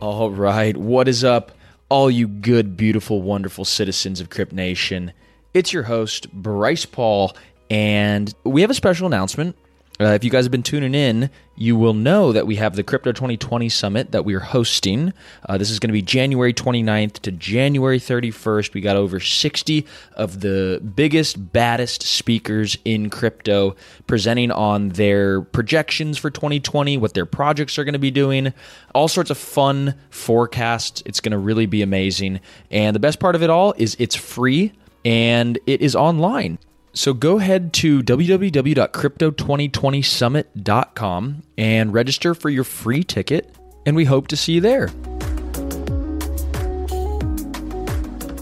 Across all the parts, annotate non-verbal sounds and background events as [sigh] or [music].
All right, what is up, all you good, beautiful, wonderful citizens of Crypt Nation? It's your host, Bryce Paul, and we have a special announcement. Uh, if you guys have been tuning in, you will know that we have the Crypto 2020 Summit that we are hosting. Uh, this is going to be January 29th to January 31st. We got over 60 of the biggest, baddest speakers in crypto presenting on their projections for 2020, what their projects are going to be doing, all sorts of fun forecasts. It's going to really be amazing. And the best part of it all is it's free and it is online. So go ahead to www.crypto2020summit.com and register for your free ticket, and we hope to see you there.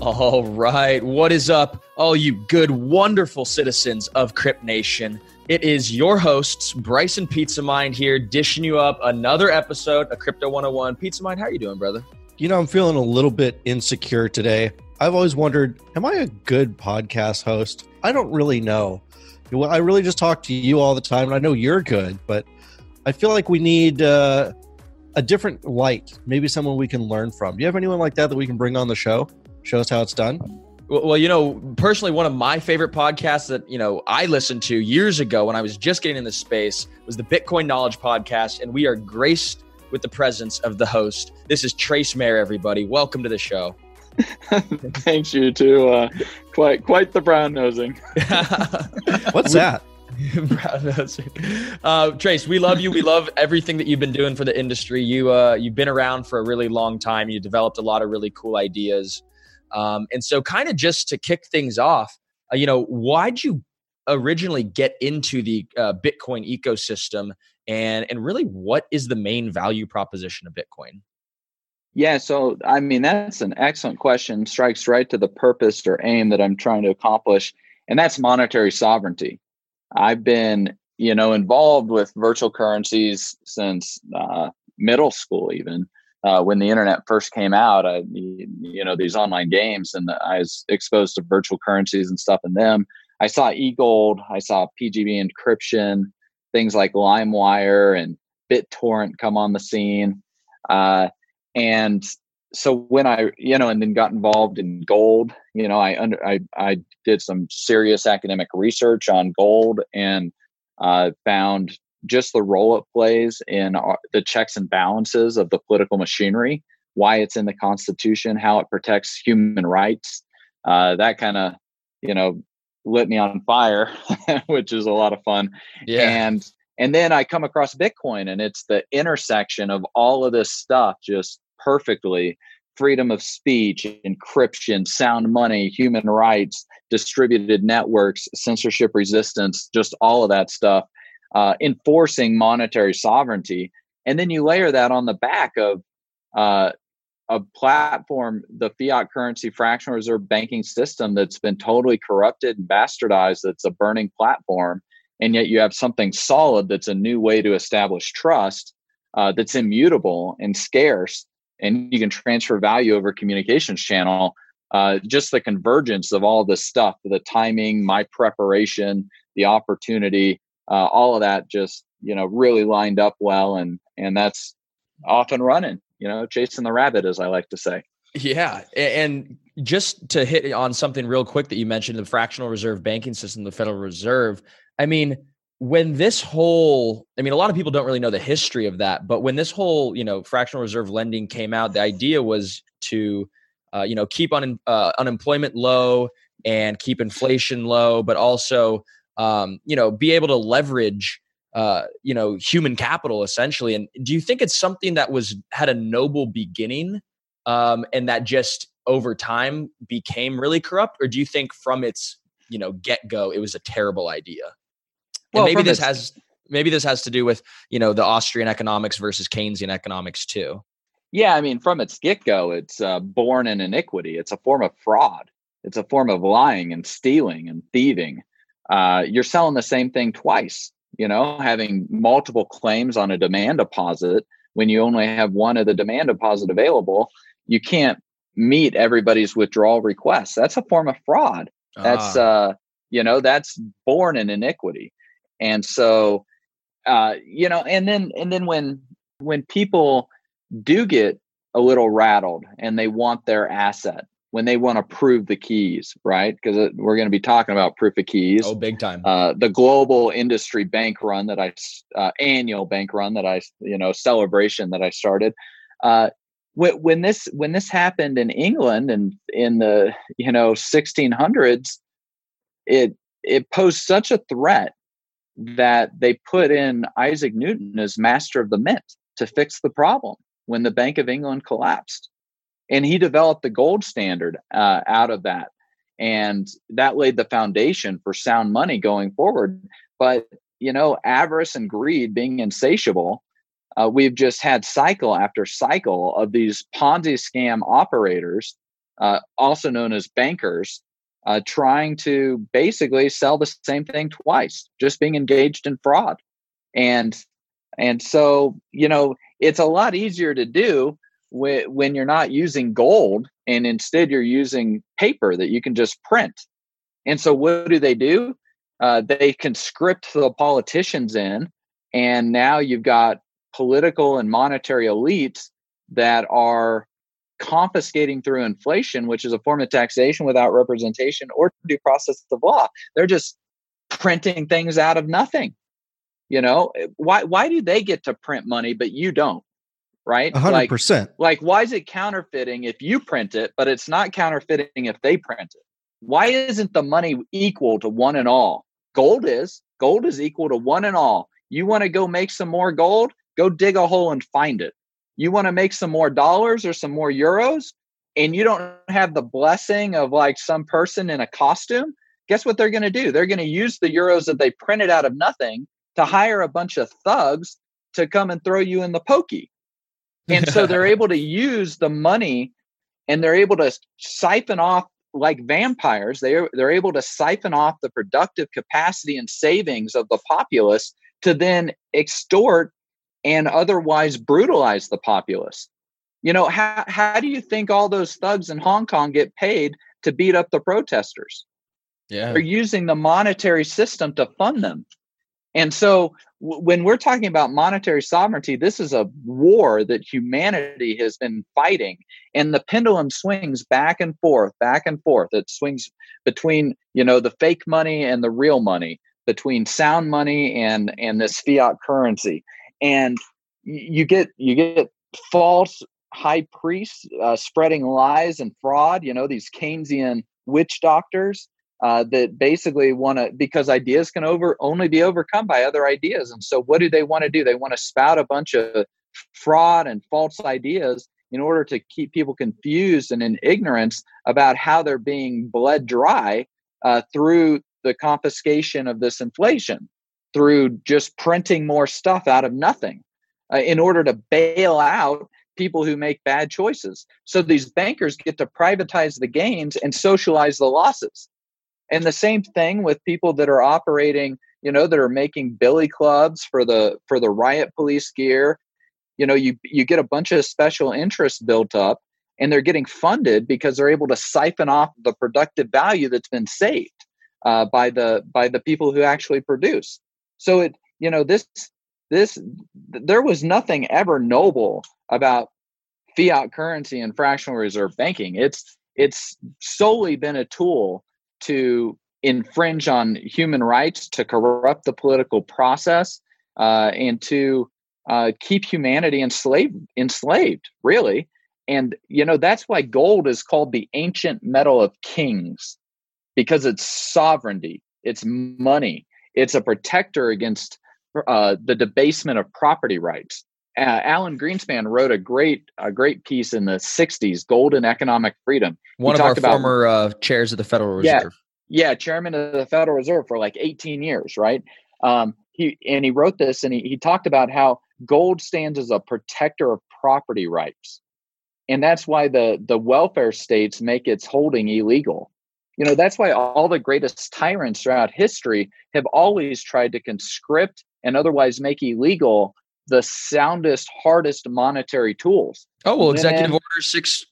All right, what is up, all you good, wonderful citizens of Crypt Nation? It is your hosts, Bryson Pizza Mind here, dishing you up another episode of Crypto 101. Pizza Mind, how are you doing, brother? You know, I'm feeling a little bit insecure today. I've always wondered, am I a good podcast host? I don't really know. I really just talk to you all the time, and I know you're good, but I feel like we need uh, a different light, maybe someone we can learn from. Do you have anyone like that that we can bring on the show? Show us how it's done. Well, you know, personally, one of my favorite podcasts that you know I listened to years ago when I was just getting in this space was the Bitcoin Knowledge Podcast, and we are graced with the presence of the host. This is Trace Mayer, everybody. Welcome to the show. [laughs] Thanks, you too. Uh, quite quite the brown nosing. [laughs] What's that? [laughs] brown nosing. Uh, Trace, we love you. We love everything that you've been doing for the industry. You uh, you've been around for a really long time. You developed a lot of really cool ideas. Um, and so, kind of just to kick things off, uh, you know, why'd you originally get into the uh, Bitcoin ecosystem, and and really, what is the main value proposition of Bitcoin? Yeah, so I mean that's an excellent question. Strikes right to the purpose or aim that I'm trying to accomplish, and that's monetary sovereignty. I've been, you know, involved with virtual currencies since uh, middle school, even uh, when the internet first came out. I, you know, these online games, and I was exposed to virtual currencies and stuff in them. I saw eGold, I saw PGP encryption, things like LimeWire and BitTorrent come on the scene. Uh, and so when I, you know, and then got involved in gold, you know, I under I I did some serious academic research on gold and uh, found just the role it plays in our, the checks and balances of the political machinery, why it's in the Constitution, how it protects human rights. Uh, that kind of, you know, lit me on fire, [laughs] which is a lot of fun. Yeah. And and then I come across Bitcoin, and it's the intersection of all of this stuff just perfectly freedom of speech, encryption, sound money, human rights, distributed networks, censorship resistance, just all of that stuff, uh, enforcing monetary sovereignty. And then you layer that on the back of uh, a platform, the fiat currency fractional reserve banking system that's been totally corrupted and bastardized, that's a burning platform. And yet you have something solid that's a new way to establish trust uh, that's immutable and scarce and you can transfer value over communications channel uh, just the convergence of all this stuff the timing my preparation the opportunity uh, all of that just you know really lined up well and and that's off and running you know chasing the rabbit as i like to say. Yeah and just to hit on something real quick that you mentioned the fractional reserve banking system the federal reserve i mean when this whole i mean a lot of people don't really know the history of that but when this whole you know fractional reserve lending came out the idea was to uh, you know keep un, uh, unemployment low and keep inflation low but also um, you know be able to leverage uh, you know human capital essentially. And do you think it's something that was had a noble beginning um, and that just over time became really corrupt? Or do you think from its you know get go it was a terrible idea well, maybe this has maybe this has to do with you know the Austrian economics versus Keynesian economics too. Yeah, I mean, from its get go, it's uh, born in iniquity. It's a form of fraud. It's a form of lying and stealing and thieving. Uh, you're selling the same thing twice. You know, having multiple claims on a demand deposit when you only have one of the demand deposit available, you can't meet everybody's withdrawal requests. That's a form of fraud. That's ah. uh, you know, that's born in iniquity and so uh, you know and then and then when when people do get a little rattled and they want their asset when they want to prove the keys, right? Because we're going to be talking about proof of keys. Oh, big time. Uh, the global industry bank run that I, uh, annual bank run that I, you know, celebration that I started. Uh, when, when this when this happened in England and in the you know 1600s, it it posed such a threat that they put in Isaac Newton as master of the mint to fix the problem when the Bank of England collapsed. And he developed the gold standard uh, out of that. And that laid the foundation for sound money going forward. But, you know, avarice and greed being insatiable, uh, we've just had cycle after cycle of these Ponzi scam operators, uh, also known as bankers, uh, trying to basically sell the same thing twice, just being engaged in fraud. And and so, you know, it's a lot easier to do when, when you're not using gold and instead you're using paper that you can just print. And so, what do they do? Uh, they conscript the politicians in, and now you've got political and monetary elites that are confiscating through inflation, which is a form of taxation without representation or due process of law. They're just printing things out of nothing. You know, why why do they get to print money but you don't? Right? hundred percent. Like why is it counterfeiting if you print it, but it's not counterfeiting if they print it? Why isn't the money equal to one and all? Gold is. Gold is equal to one and all. You want to go make some more gold? Go dig a hole and find it. You want to make some more dollars or some more euros? And you don't have the blessing of like some person in a costume? Guess what they're going to do? They're going to use the euros that they printed out of nothing to hire a bunch of thugs to come and throw you in the pokey. And so they're [laughs] able to use the money and they're able to siphon off like vampires. They're they're able to siphon off the productive capacity and savings of the populace to then extort and otherwise brutalize the populace. You know, how how do you think all those thugs in Hong Kong get paid to beat up the protesters? Yeah. They're using the monetary system to fund them. And so w- when we're talking about monetary sovereignty, this is a war that humanity has been fighting. And the pendulum swings back and forth, back and forth. It swings between, you know, the fake money and the real money, between sound money and and this fiat currency. And you get you get false high priests uh, spreading lies and fraud, you know, these Keynesian witch doctors uh, that basically want to because ideas can over only be overcome by other ideas. And so what do they want to do? They want to spout a bunch of fraud and false ideas in order to keep people confused and in ignorance about how they're being bled dry uh, through the confiscation of this inflation through just printing more stuff out of nothing uh, in order to bail out people who make bad choices. So these bankers get to privatize the gains and socialize the losses. And the same thing with people that are operating you know that are making billy clubs for the for the riot police gear. You know you you get a bunch of special interests built up and they're getting funded because they're able to siphon off the productive value that's been saved uh, by the by the people who actually produce so it you know this this there was nothing ever noble about fiat currency and fractional reserve banking it's it's solely been a tool to infringe on human rights, to corrupt the political process, uh, and to uh, keep humanity enslaved. Enslaved, really. And you know that's why gold is called the ancient metal of kings, because it's sovereignty, it's money, it's a protector against uh, the debasement of property rights. Uh, Alan Greenspan wrote a great a great piece in the '60s, "Gold and Economic Freedom." One he of our about, former uh, chairs of the Federal Reserve. Yeah, yeah, chairman of the Federal Reserve for like 18 years, right? Um, he and he wrote this, and he he talked about how gold stands as a protector of property rights, and that's why the the welfare states make its holding illegal. You know, that's why all the greatest tyrants throughout history have always tried to conscript and otherwise make illegal the soundest, hardest monetary tools. Oh, well, Executive Order 6,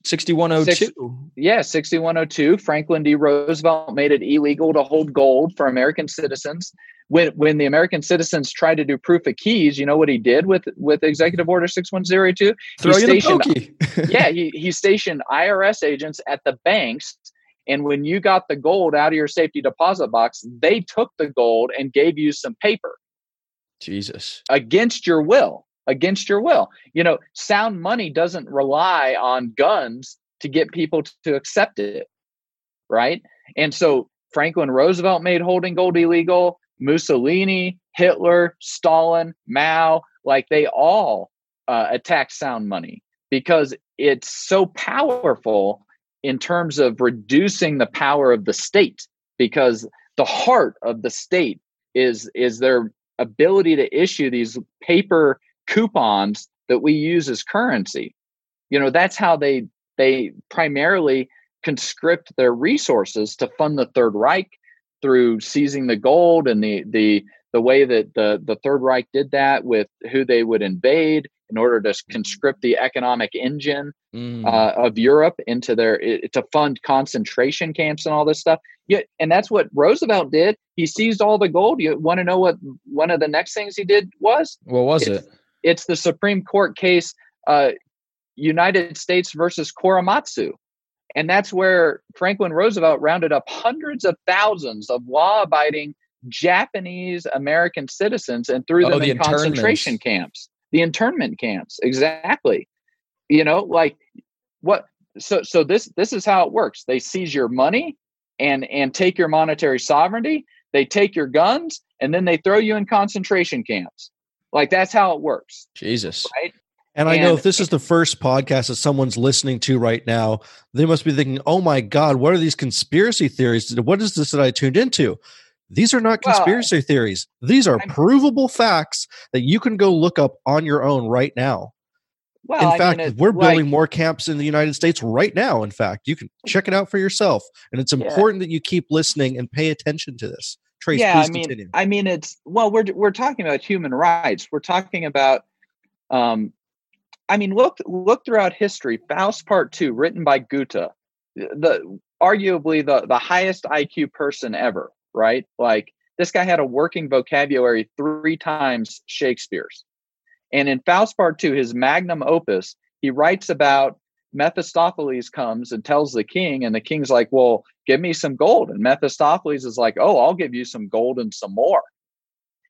yeah, 6102. Franklin D. Roosevelt made it illegal to hold gold for American citizens when when the American citizens tried to do proof of keys, you know what he did with with Executive Order six one zero two? Throw you the pokey. [laughs] yeah, he he stationed IRS agents at the banks, and when you got the gold out of your safety deposit box, they took the gold and gave you some paper. Jesus, against your will, against your will. You know, sound money doesn't rely on guns to get people to accept it, right? And so Franklin Roosevelt made holding gold illegal. Mussolini, Hitler, Stalin, Mao, like they all uh, attack sound money because it's so powerful in terms of reducing the power of the state because the heart of the state is is their ability to issue these paper coupons that we use as currency. You know that's how they they primarily conscript their resources to fund the third reich through seizing the gold and the the the way that the the Third Reich did that with who they would invade in order to conscript the economic engine mm. uh, of Europe into their to fund concentration camps and all this stuff. Yeah, and that's what Roosevelt did. He seized all the gold. You want to know what one of the next things he did was? What was it's, it? It's the Supreme Court case, uh, United States versus Korematsu. And that's where Franklin Roosevelt rounded up hundreds of thousands of law abiding Japanese American citizens and threw oh, them the in concentration camps. The internment camps, exactly. You know, like what so so this this is how it works. They seize your money and and take your monetary sovereignty, they take your guns, and then they throw you in concentration camps. Like that's how it works. Jesus. Right? And, I know if this is the first podcast that someone's listening to right now, they must be thinking, "Oh my God, what are these conspiracy theories? What is this that I tuned into?" These are not conspiracy well, theories. These are I'm, provable facts that you can go look up on your own right now. Well, in fact, mean, we're building like, more camps in the United States right now. In fact, you can check it out for yourself, and it's important yeah. that you keep listening and pay attention to this. Trace, yeah, I mean, continue. I mean, it's well, we're we're talking about human rights. We're talking about um, I mean, look look throughout history. Faust Part Two, written by Goethe, the arguably the the highest IQ person ever. Right, like this guy had a working vocabulary three times Shakespeare's. And in Faust Part Two, his magnum opus, he writes about Mephistopheles comes and tells the king, and the king's like, "Well, give me some gold." And Mephistopheles is like, "Oh, I'll give you some gold and some more."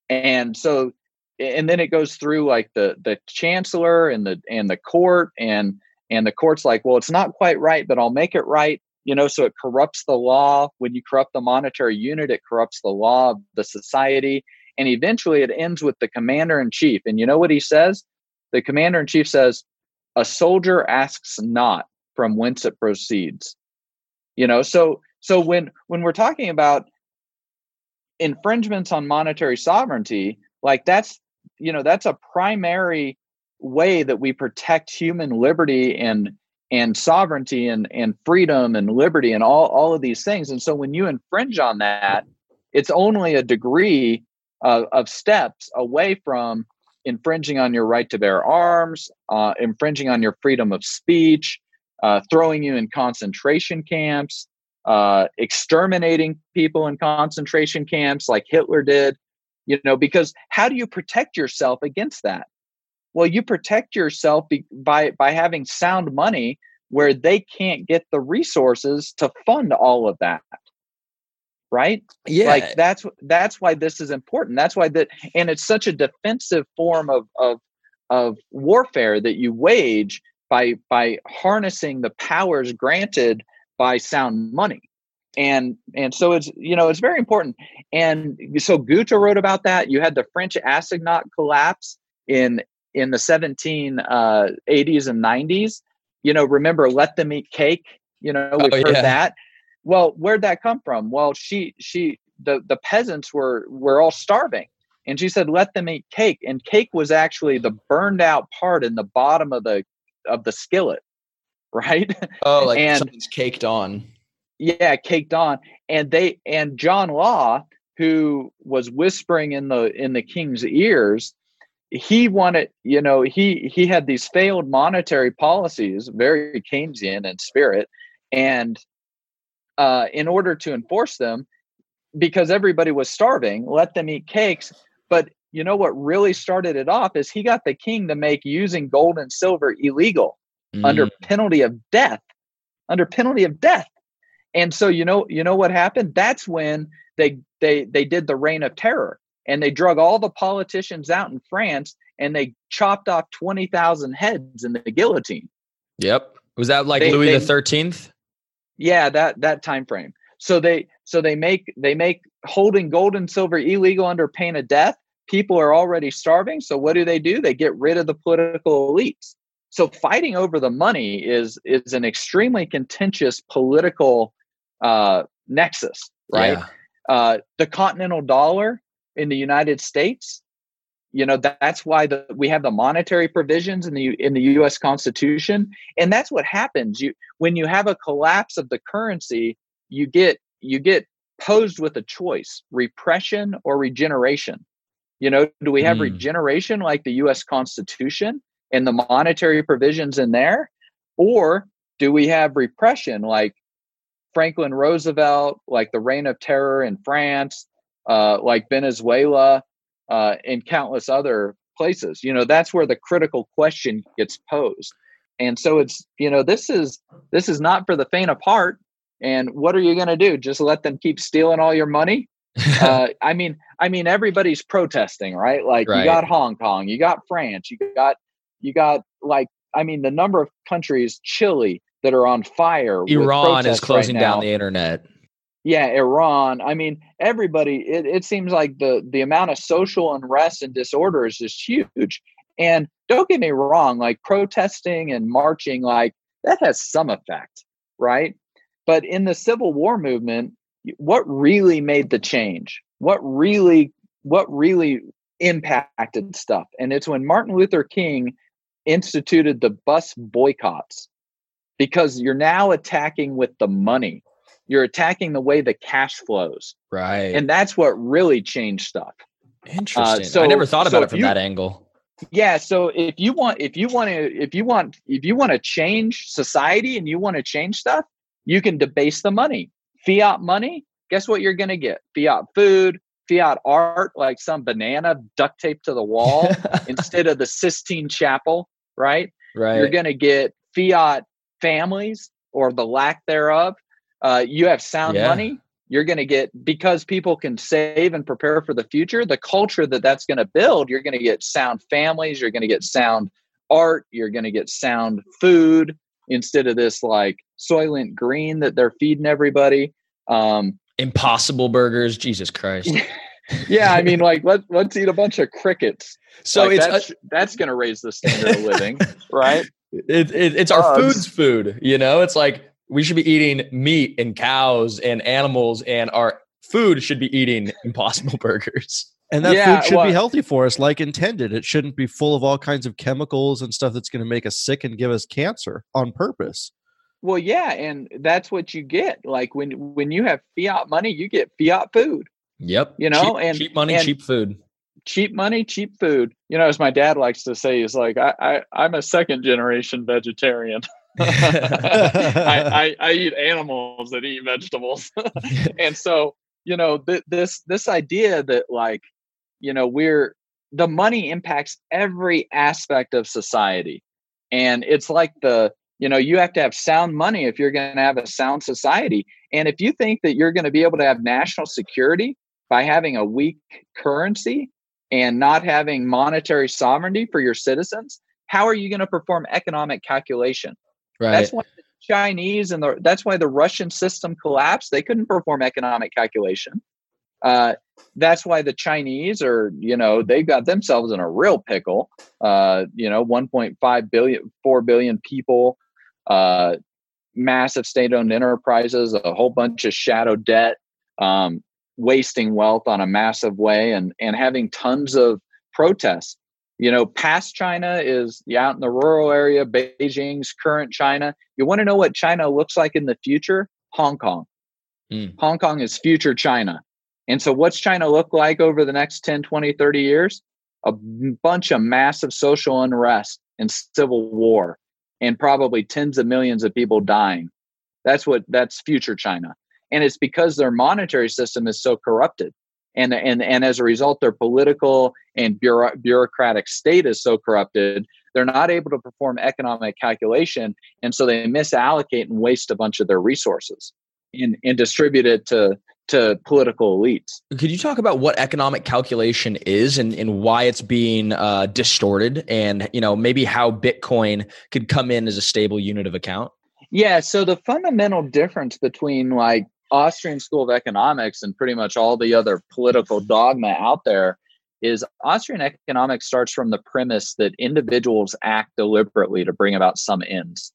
And so and then it goes through like the the chancellor and the and the court and and the court's like well it's not quite right but i'll make it right you know so it corrupts the law. When you corrupt the monetary unit it corrupts the law of the society. And eventually it ends with the commander in chief and you know what he says? The commander in chief says a soldier asks not from whence it proceeds. You know so so when when we're talking about infringements on monetary sovereignty like that's you know that's a primary way that we protect human liberty and and sovereignty and and freedom and liberty and all all of these things. And so when you infringe on that it's only a degree of, of steps away from infringing on your right to bear arms uh, infringing on your freedom of speech uh, throwing you in concentration camps uh, exterminating people in concentration camps like hitler did you know because how do you protect yourself against that well you protect yourself by by having sound money where they can't get the resources to fund all of that right? Yeah. like that's that's why this is important. That's why that and it's such a defensive form of of of warfare that you wage by by harnessing the powers granted by sound money. And and so it's you know it's very important. And so Goethe wrote about that. You had the french assignat collapse in in the 17 uh, 80s and 90s you know remember let them eat cake? You know we've oh, heard yeah. that. Well where'd that come from? Well she she the the peasants were were all starving. And she said let them eat cake. And cake was actually the burned out part in the bottom of the of the skillet [laughs] right? Oh like and, something's caked on. Yeah caked on. And they and john law who was whispering in the in the king's ears he wanted you know he he had these failed monetary policies very keynesian in spirit and uh, in order to enforce them because everybody was starving, let them eat cakes. But you know what really started it off is he got the king to make using gold and silver illegal mm. under penalty of death. Under penalty of death. And so you know, you know what happened? That's when they they they did the reign of terror and they drug all the politicians out in France and they chopped off 20,000 heads in the guillotine. Yep. Was that like they, Louis they, the 13th? Yeah, that that time frame. So they so they make they make holding gold and silver illegal under pain of death. People are already starving, so what do they do? They get rid of the political elites. So fighting over the money is is an extremely contentious political uh, nexus, right? Yeah. Uh, the continental dollar in the United States you know that, that's why the, we have the monetary provisions in the in the US Constitution and that's what happens you when you have a collapse of the currency you get you get posed with a choice repression or regeneration you know do we have mm. regeneration like the US Constitution and the monetary provisions in there or do we have repression like Franklin Roosevelt like the reign of terror in France uh, like Venezuela uh, and countless other places. You know, that's where the critical question gets posed. And so it's, you know, this is this is not for the faint of heart. And what are you going to do? Just let them keep stealing all your money? [laughs] uh, I mean, I mean, everybody's protesting, right? Like right. you got Hong Kong, you got France, you got, you got like, I mean, the number of countries, Chile, that are on fire. Iran is closing right down the internet yeah iran. I mean everybody it, it seems like the the amount of social unrest and disorder is just huge. And don't get me wrong like protesting and marching like that has some effect right? But in the civil war movement what really made the change? What really what really impacted stuff? And it's when martin luther king instituted the bus boycotts because you're now attacking with the money you're attacking the way the cash flows. Right. And that's what really changed stuff. Interesting. Uh, so, I never thought about so it from you, that angle. Yeah. So if you want, if you want to, if you want, if you want to change society and you want to change stuff, you can debase the money. Fiat money, guess what you're going to get? Fiat food, fiat art, like some banana duct taped to the wall [laughs] instead of the Sistine Chapel, right? Right. You're going to get fiat families or the lack thereof uh, you have sound yeah. money you're going to get because people can save and prepare for the future the culture that that's going to build you're going to get sound families you're going to get sound art you're going to get sound food instead of this like soylent green that they're feeding everybody um impossible burgers jesus christ. [laughs] Yeah i mean like let, let's eat a bunch of crickets. So like it's that's, that's going to raise the standard of living right? [laughs] It, it, it's our food's food you know? It's like we should be eating meat and cows and animals, and our food should be eating [laughs] impossible burgers. And that yeah, food should well, be healthy for us, like intended. It shouldn't be full of all kinds of chemicals and stuff that's going to make us sick and give us cancer on purpose. Well, yeah, and that's what you get. Like when when you have fiat money, you get fiat food. Yep. You know, cheap, and cheap money, and cheap food. Cheap money, cheap food. You know, as my dad likes to say, is like I, I I'm a second generation vegetarian. [laughs] [laughs] I, I, I, eat animals that eat vegetables, [laughs] and so you know th- this this idea that like you know we're the money impacts every aspect of society, and it's like the you know you have to have sound money if you're going to have a sound society, and if you think that you're going to be able to have national security by having a weak currency and not having monetary sovereignty for your citizens, how are you going to perform economic calculation? Right. That's why the Chinese and the that's why the Russian system collapsed. They couldn't perform economic calculation. Uh, that's why the Chinese are, you know, they've got themselves in a real pickle. Uh, you know, 1.5 billion, 4 billion people, uh, massive state-owned enterprises, a whole bunch of shadow debt, um, wasting wealth on a massive way, and and having tons of protests you know, past China is out in the rural area, Beijing's current China. You want to know what China looks like in the future? Hong Kong. Mm. Hong Kong is future China. And so, what's China look like over the next 10, 20, 30 years? A bunch of massive social unrest and civil war, and probably tens of millions of people dying. That's what that's future China. and it's because their monetary system is so corrupted and and and as a result their political and bureau- bureaucratic state is so corrupted they're not able to perform economic calculation. And so they misallocate and waste a bunch of their resources and, and distribute it to to political elites. Could you talk about what economic calculation is and, and why it's being uh, distorted and you know maybe how bitcoin could come in as a stable unit of account? Yeah so the fundamental difference between like Austrian School of Economics and pretty much all the other political dogma out there is Austrian economics starts from the premise that individuals act deliberately to bring about some ends.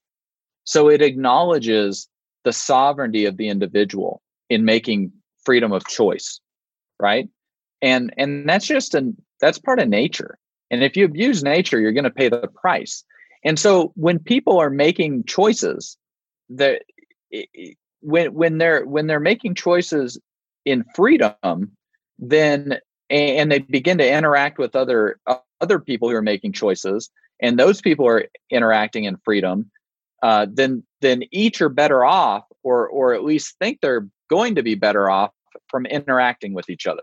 So it acknowledges the sovereignty of the individual in making freedom of choice, right? And and that's just an that's part of nature. And if you abuse nature, you're going to pay the price. And so when people are making choices, that when when they're when they're making choices in freedom then and they begin to interact with other other people who are making choices and those people are interacting in freedom uh, then then each are better off or or at least think they're going to be better off from interacting with each other.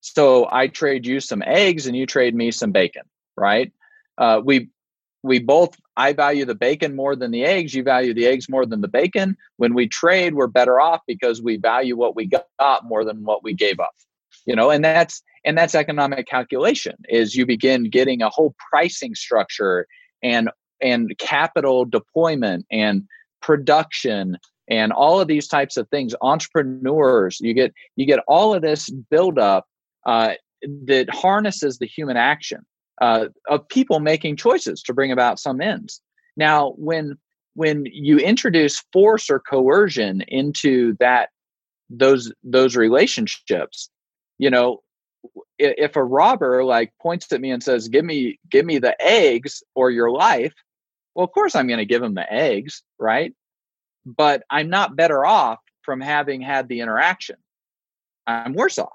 So i trade you some eggs and you trade me some bacon right? Uh, we we both I value the bacon more than the eggs, you value the eggs more than the bacon. When we trade, we're better off because we value what we got more than what we gave up. You know, and that's and that's economic calculation is you begin getting a whole pricing structure and and capital deployment and production and all of these types of things entrepreneurs you get you get all of this build up uh, that harnesses the human action uh, of people making choices to bring about some ends. Now, when when you introduce force or coercion into that those those relationships, you know, if a robber like points at me and says, "Give me give me the eggs or your life," well, of course I'm going to give him the eggs, right? But I'm not better off from having had the interaction. I'm worse off.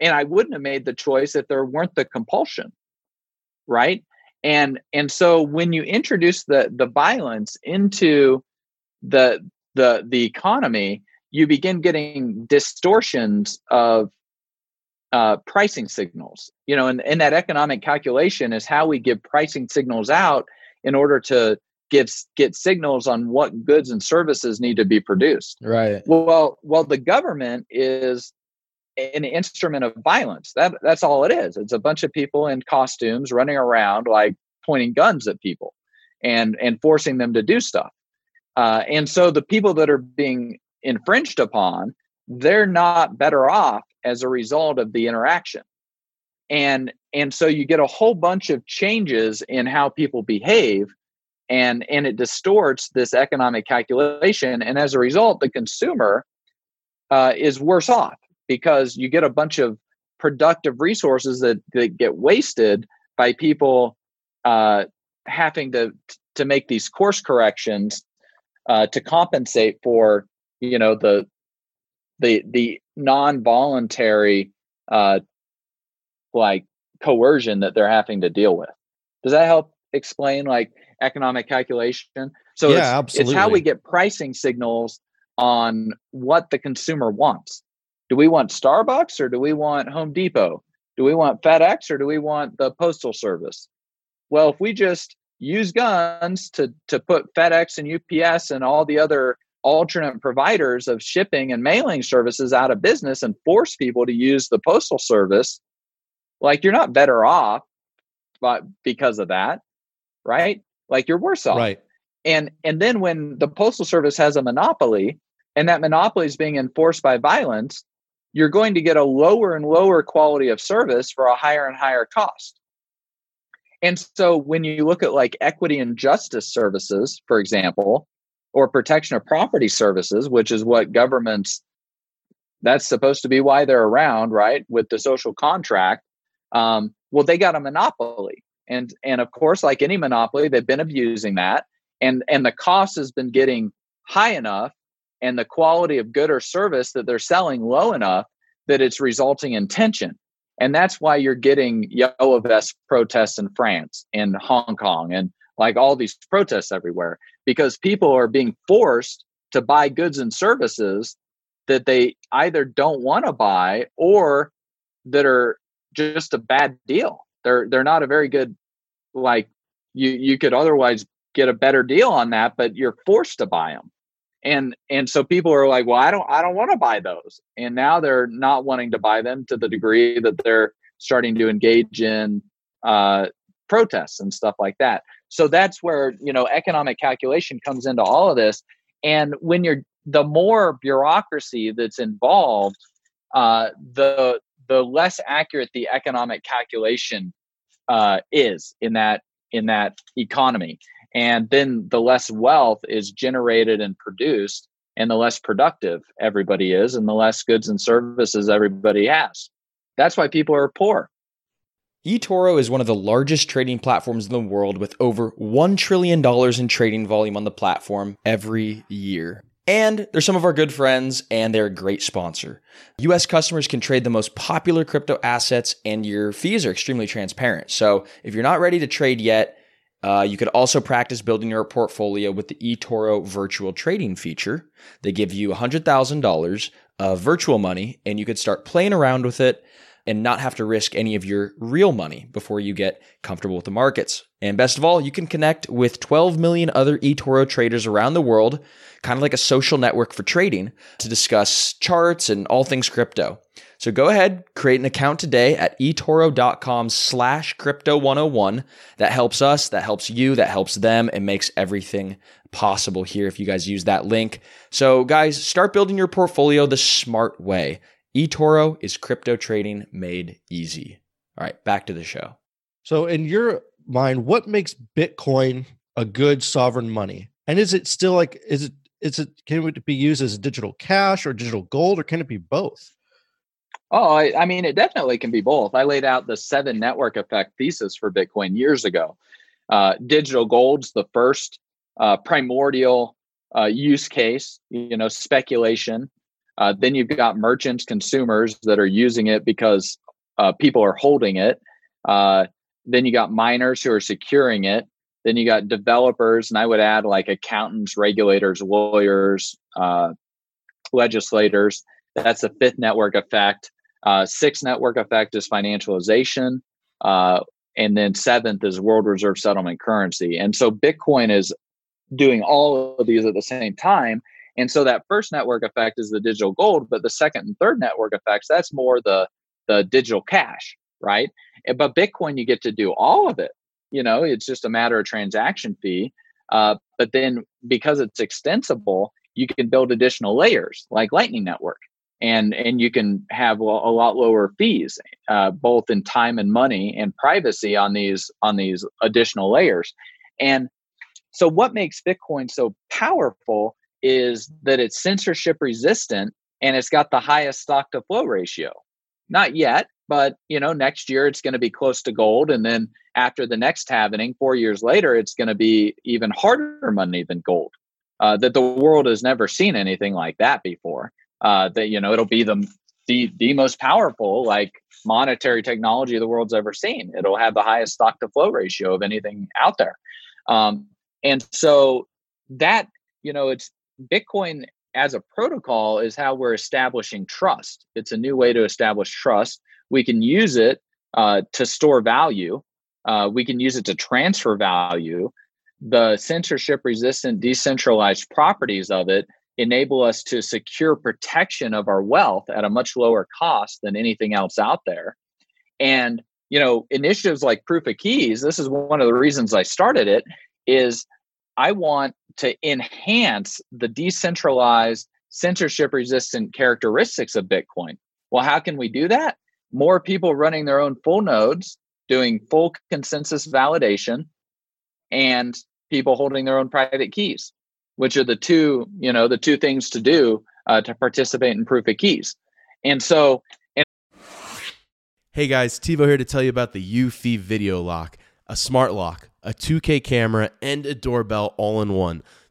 And I wouldn't have made the choice if there weren't the compulsion right? And and so when you introduce the the violence into the the the economy you begin getting distortions of uh, pricing signals. You know and, and that economic calculation is how we give pricing signals out in order to give get signals on what goods and services need to be produced. Right. Well well the government is an instrument of violence. That that's all it is. It's a bunch of people in costumes running around like pointing guns at people and and forcing them to do stuff. Uh, and so the people that are being infringed upon, they're not better off as a result of the interaction. And and so you get a whole bunch of changes in how people behave and and it distorts this economic calculation and as a result the consumer uh, is worse off because you get a bunch of productive resources that, that get wasted by people uh, having to to make these course corrections uh, to compensate for you know the the the non-voluntary uh, like coercion that they're having to deal with. Does that help explain like economic calculation? So yeah, it's, absolutely. it's how we get pricing signals on what the consumer wants. Do we want Starbucks or do we want Home Depot? Do we want FedEx or do we want the Postal Service? Well, if we just use guns to, to put FedEx and UPS and all the other alternate providers of shipping and mailing services out of business and force people to use the Postal Service, like you're not better off but because of that, right? Like you're worse off. Right. And and then when the Postal Service has a monopoly and that monopoly is being enforced by violence, you're going to get a lower and lower quality of service for a higher and higher cost. And so when you look at like equity and justice services, for example, or protection of property services, which is what governments that's supposed to be why they're around, right? With the social contract. Um, well, they got a monopoly. And and of course, like any monopoly, they've been abusing that. And and the cost has been getting high enough and the quality of good or service that they're selling low enough that it's resulting in tension. And that's why you're getting yellow vest protests in France and Hong Kong and like all these protests everywhere because people are being forced to buy goods and services that they either don't want to buy or that are just a bad deal. They're they're not a very good like you you could otherwise get a better deal on that, but you're forced to buy them. And and so people are like, well, I don't I don't want to buy those. And now they're not wanting to buy them to the degree that they're starting to engage in uh, protests and stuff like that. So that's where you know economic calculation comes into all of this. And when you're the more bureaucracy that's involved, uh, the the less accurate the economic calculation uh, is in that in that economy and then the less wealth is generated and produced and the less productive everybody is and the less goods and services everybody has that's why people are poor eToro is one of the largest trading platforms in the world with over $1 trillion in trading volume on the platform every year. And they're some of our good friends, and they're a great sponsor. US customers can trade the most popular crypto assets, and your fees are extremely transparent. So if you're not ready to trade yet, uh, you could also practice building your portfolio with the eToro virtual trading feature. They give you $100,000 of virtual money, and you could start playing around with it and not have to risk any of your real money before you get comfortable with the markets. And best of all, you can connect with 12 million other eToro traders around the world, kind of like a social network for trading, to discuss charts and all things crypto. So go ahead, create an account today at etoro.com slash crypto 101. That helps us, that helps you, that helps them, and makes everything possible here if you guys use that link. So guys, start building your portfolio the smart way eToro is crypto trading made easy. All right, back to the show. So, in your mind, what makes Bitcoin a good sovereign money? And is it still like, is it, is it, can it be used as digital cash or digital gold, or can it be both? Oh, I, I mean, it definitely can be both. I laid out the seven network effect thesis for Bitcoin years ago. Uh, digital gold's the first uh, primordial uh, use case, you know, speculation uh, then you've got merchants, consumers that are using it because uh, people are holding it. Uh, then you got miners who are securing it. Then you got developers, and I would add like accountants, regulators, lawyers, legislators. That's the fifth network effect. Uh, sixth network effect is financialization. Uh, and then seventh is world reserve settlement currency. And so Bitcoin is doing all of these at the same time and so that first network effect is the digital gold, but the second and third network effects, that's more the the digital cash, right? Eh, but Bitcoin, you get to do all of it. You know, it's just a matter of transaction fee. Uh, but then because it's extensible, you can build additional layers like Lightning Network, and and you can have a lot lower fees, uh, both in time and money and privacy on these on these additional layers. And so, what makes Bitcoin so powerful is that it's censorship resistant and it's got the highest stock to flow ratio. Not yet, but you know, next year it's going to be close to gold, and then after the next halvening, four years later, it's going to be even harder money than gold. Uh, that the world has never seen anything like that before. Uh, that you know, it'll be the the the most powerful like monetary technology the world's ever seen. It'll have the highest stock to flow ratio of anything out there. Um, and so that you know, it's Bitcoin as a protocol is how we're establishing trust. It's a new way to establish trust. We can use it uh, to store value. Uh, we can use it to transfer value. The censorship resistant, decentralized properties of it enable us to secure protection of our wealth at a much lower cost than anything else out there. And, you know, initiatives like Proof of Keys, this is one of the reasons I started it, is I want to enhance the decentralized, censorship resistant characteristics of Bitcoin. Well, how can we do that? More people running their own full nodes, doing full consensus validation, and people holding their own private keys, which are the two, you know, the two things to do uh, to participate in proof of keys. And so, and- hey guys, Tivo here to tell you about the eufy Video Lock, a smart lock a 2K camera, and a doorbell all in one.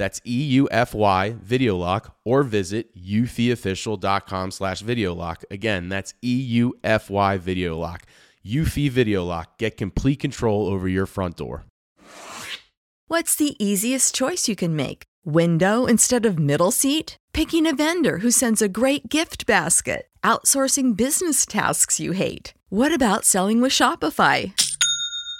That's E U F Y Video Lock, or visit eufyofficial.com slash video lock. Again, that's E U F Y Video Lock. Eufy Video Lock. Get complete control over your front door. What's the easiest choice you can make? Window instead of middle seat? Picking a vendor who sends a great gift basket? Outsourcing business tasks you hate? What about selling with Shopify?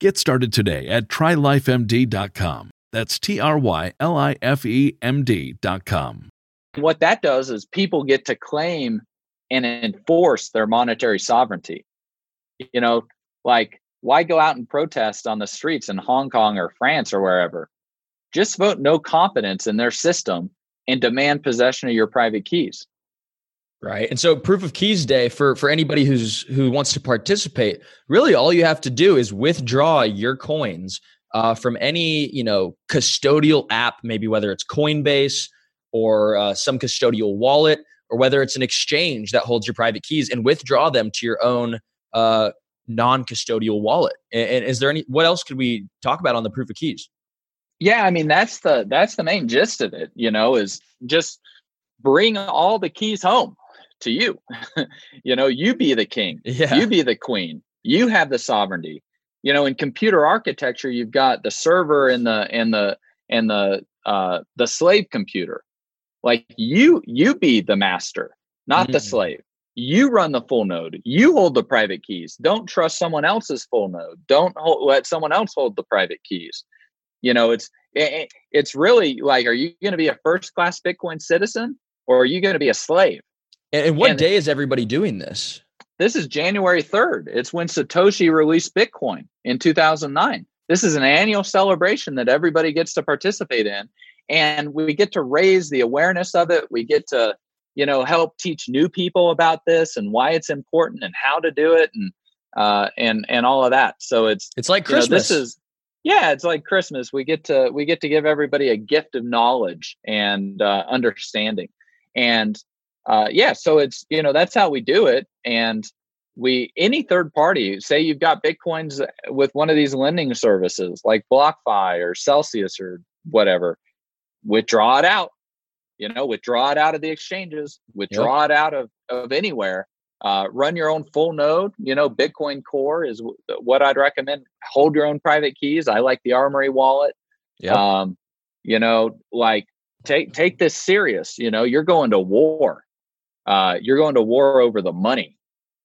Get started today at trylifemd.com. That's T R Y L I F E M D.com. What that does is people get to claim and enforce their monetary sovereignty. You know, like why go out and protest on the streets in Hong Kong or France or wherever? just vote no confidence in their system and demand possession of your private keys right? And so proof of keys day for for anybody who's who wants to participate really all you have to do is withdraw your coins uh, from any you know custodial app maybe whether it's coinbase or uh, some custodial wallet or whether it's an exchange that holds your private keys and withdraw them to your own uh, non-custodial wallet. And, and is there any what else could we talk about on the proof of keys? Yeah i mean that's the that's the main gist of it you know is just bring all the keys home to you. [laughs] You know you be the king yeah. you be the queen you have the sovereignty. You know in computer architecture you've got the server and the and the and the uh the slave computer. Like you you be the master not mm-hmm. the slave. You run the full node. You hold the private keys. Don't trust someone else's full node. Don't hold, let someone else hold the private keys. You know it's it, it's really like are you going to be a first class bitcoin citizen or are you going to be a slave and, and what and day is everybody doing this this is january 3rd it's when satoshi released bitcoin in 2009 this is an annual celebration that everybody gets to participate in and we get to raise the awareness of it we get to you know help teach new people about this and why it's important and how to do it and uh, and and all of that. So it's it's like you know, Christmas. this is yeah, it's like Christmas. We get to we get to give everybody a gift of knowledge and uh, understanding, and uh, yeah, so it's you know that's how we do it. And we any third party, say you've got bitcoins with one of these lending services like BlockFi or Celsius or whatever, withdraw it out. You know, withdraw it out of the exchanges, withdraw it out of of anywhere. Uh, run your own full node. You know, Bitcoin Core is w- what I'd recommend. Hold your own private keys. I like the Armory wallet. Yep. Um, you know, like take take this serious. You know, you're going to war. Uh, you're going to war over the money,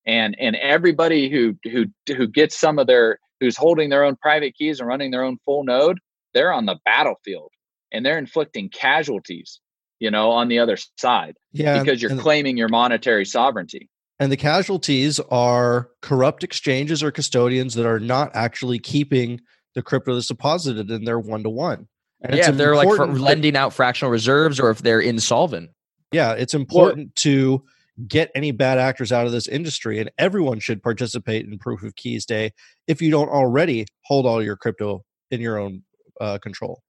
and and everybody who who who gets some of their who's holding their own private keys and running their own full node, they're on the battlefield and they're inflicting casualties. You know, on the other side, Yeah, because you're claiming your monetary sovereignty. And the casualties are corrupt exchanges or custodians that are not actually keeping the crypto that's deposited in their one to one. And yeah, if they're like for lending out fractional reserves or if they're insolvent. Yeah, it's important to get any bad actors out of this industry, and everyone should participate in Proof of Keys Day if you don't already hold all your crypto in your own uh, control.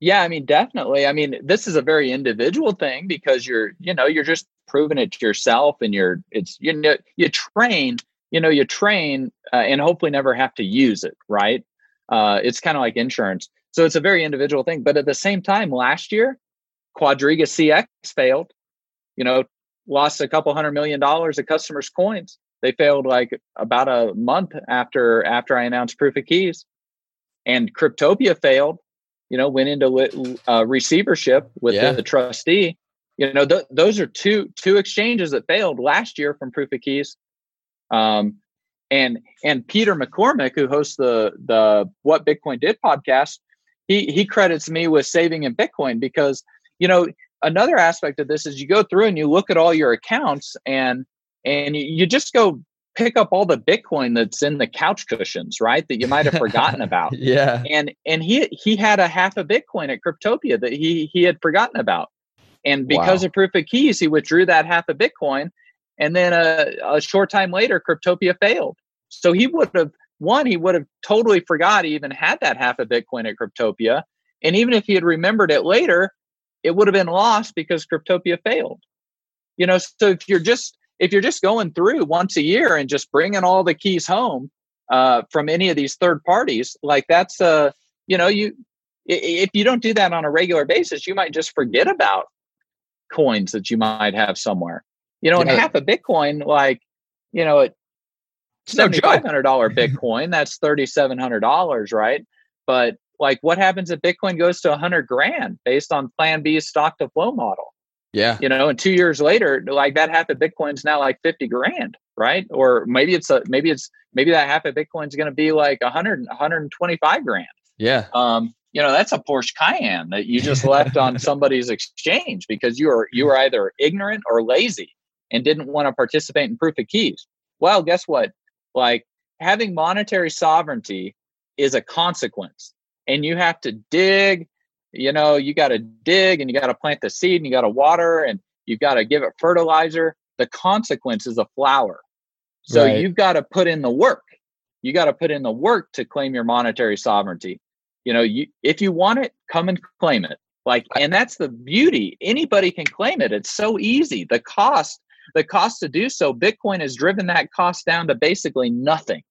Yeah, I mean, definitely. I mean, this is a very individual thing because you're, you know, you're just proving it to yourself, and you're, it's, you know, you train, you know, you train, uh, and hopefully never have to use it, right? Uh, it's kind of like insurance, so it's a very individual thing. But at the same time, last year, Quadriga CX failed. You know, lost a couple hundred million dollars of customers' coins. They failed like about a month after after I announced Proof of Keys, and Cryptopia failed you know, went into uh, receivership with Yeah. the, the trustee. You know, th- those are two two exchanges that failed last year from Proof of Keys. Um, and and Peter McCormack, who hosts the the What Bitcoin Did podcast, he he credits me with saving in Bitcoin because you know another aspect of this is you go through and you look at all your accounts and and you, just go pick up all the Bitcoin that's in the couch cushions, right? That you might have forgotten [laughs] about Yeah. and and he he had a half a bitcoin at cryptopia that he he had forgotten about and because Wow. of proof of keys he withdrew that half a bitcoin and then a, a short time later cryptopia failed so he would have one he would have totally forgot he even had that half a bitcoin at cryptopia and even if he had remembered it later it would have been lost because cryptopia failed. You know so if you're just if you're just going through once a year and just bringing all the keys home uh, from any of these third parties like that's uh you know you if you don't do that on a regular basis you might just forget about coins that you might have somewhere. You know and half a bitcoin like you know it It's no joke. $7500 bitcoin that's $3700 right? But like what happens if bitcoin goes to 100 grand based on plan b's stock to flow model? Yeah. you know and two years later like that half of bitcoin's now like 50 grand right? Or maybe it's a maybe it's maybe that half of bitcoin's going to be like 100 125 grand. Yeah. um you know that's a porsche cayenne that you just left on [laughs] somebody's exchange because you were you were either ignorant or lazy and didn't want to participate in proof of keys. Well guess what? Like having monetary sovereignty is a consequence and you have to dig you know you got to dig and you got to plant the seed and you got to water and you got to give it fertilizer. The consequence is a flower. So Right. you've got to put in the work. You got to put in the work to claim your monetary sovereignty. You know you if you want it come and claim it. Like and that's the beauty. Anybody can claim it. It's so easy. The cost the cost to do so bitcoin has driven that cost down to basically nothing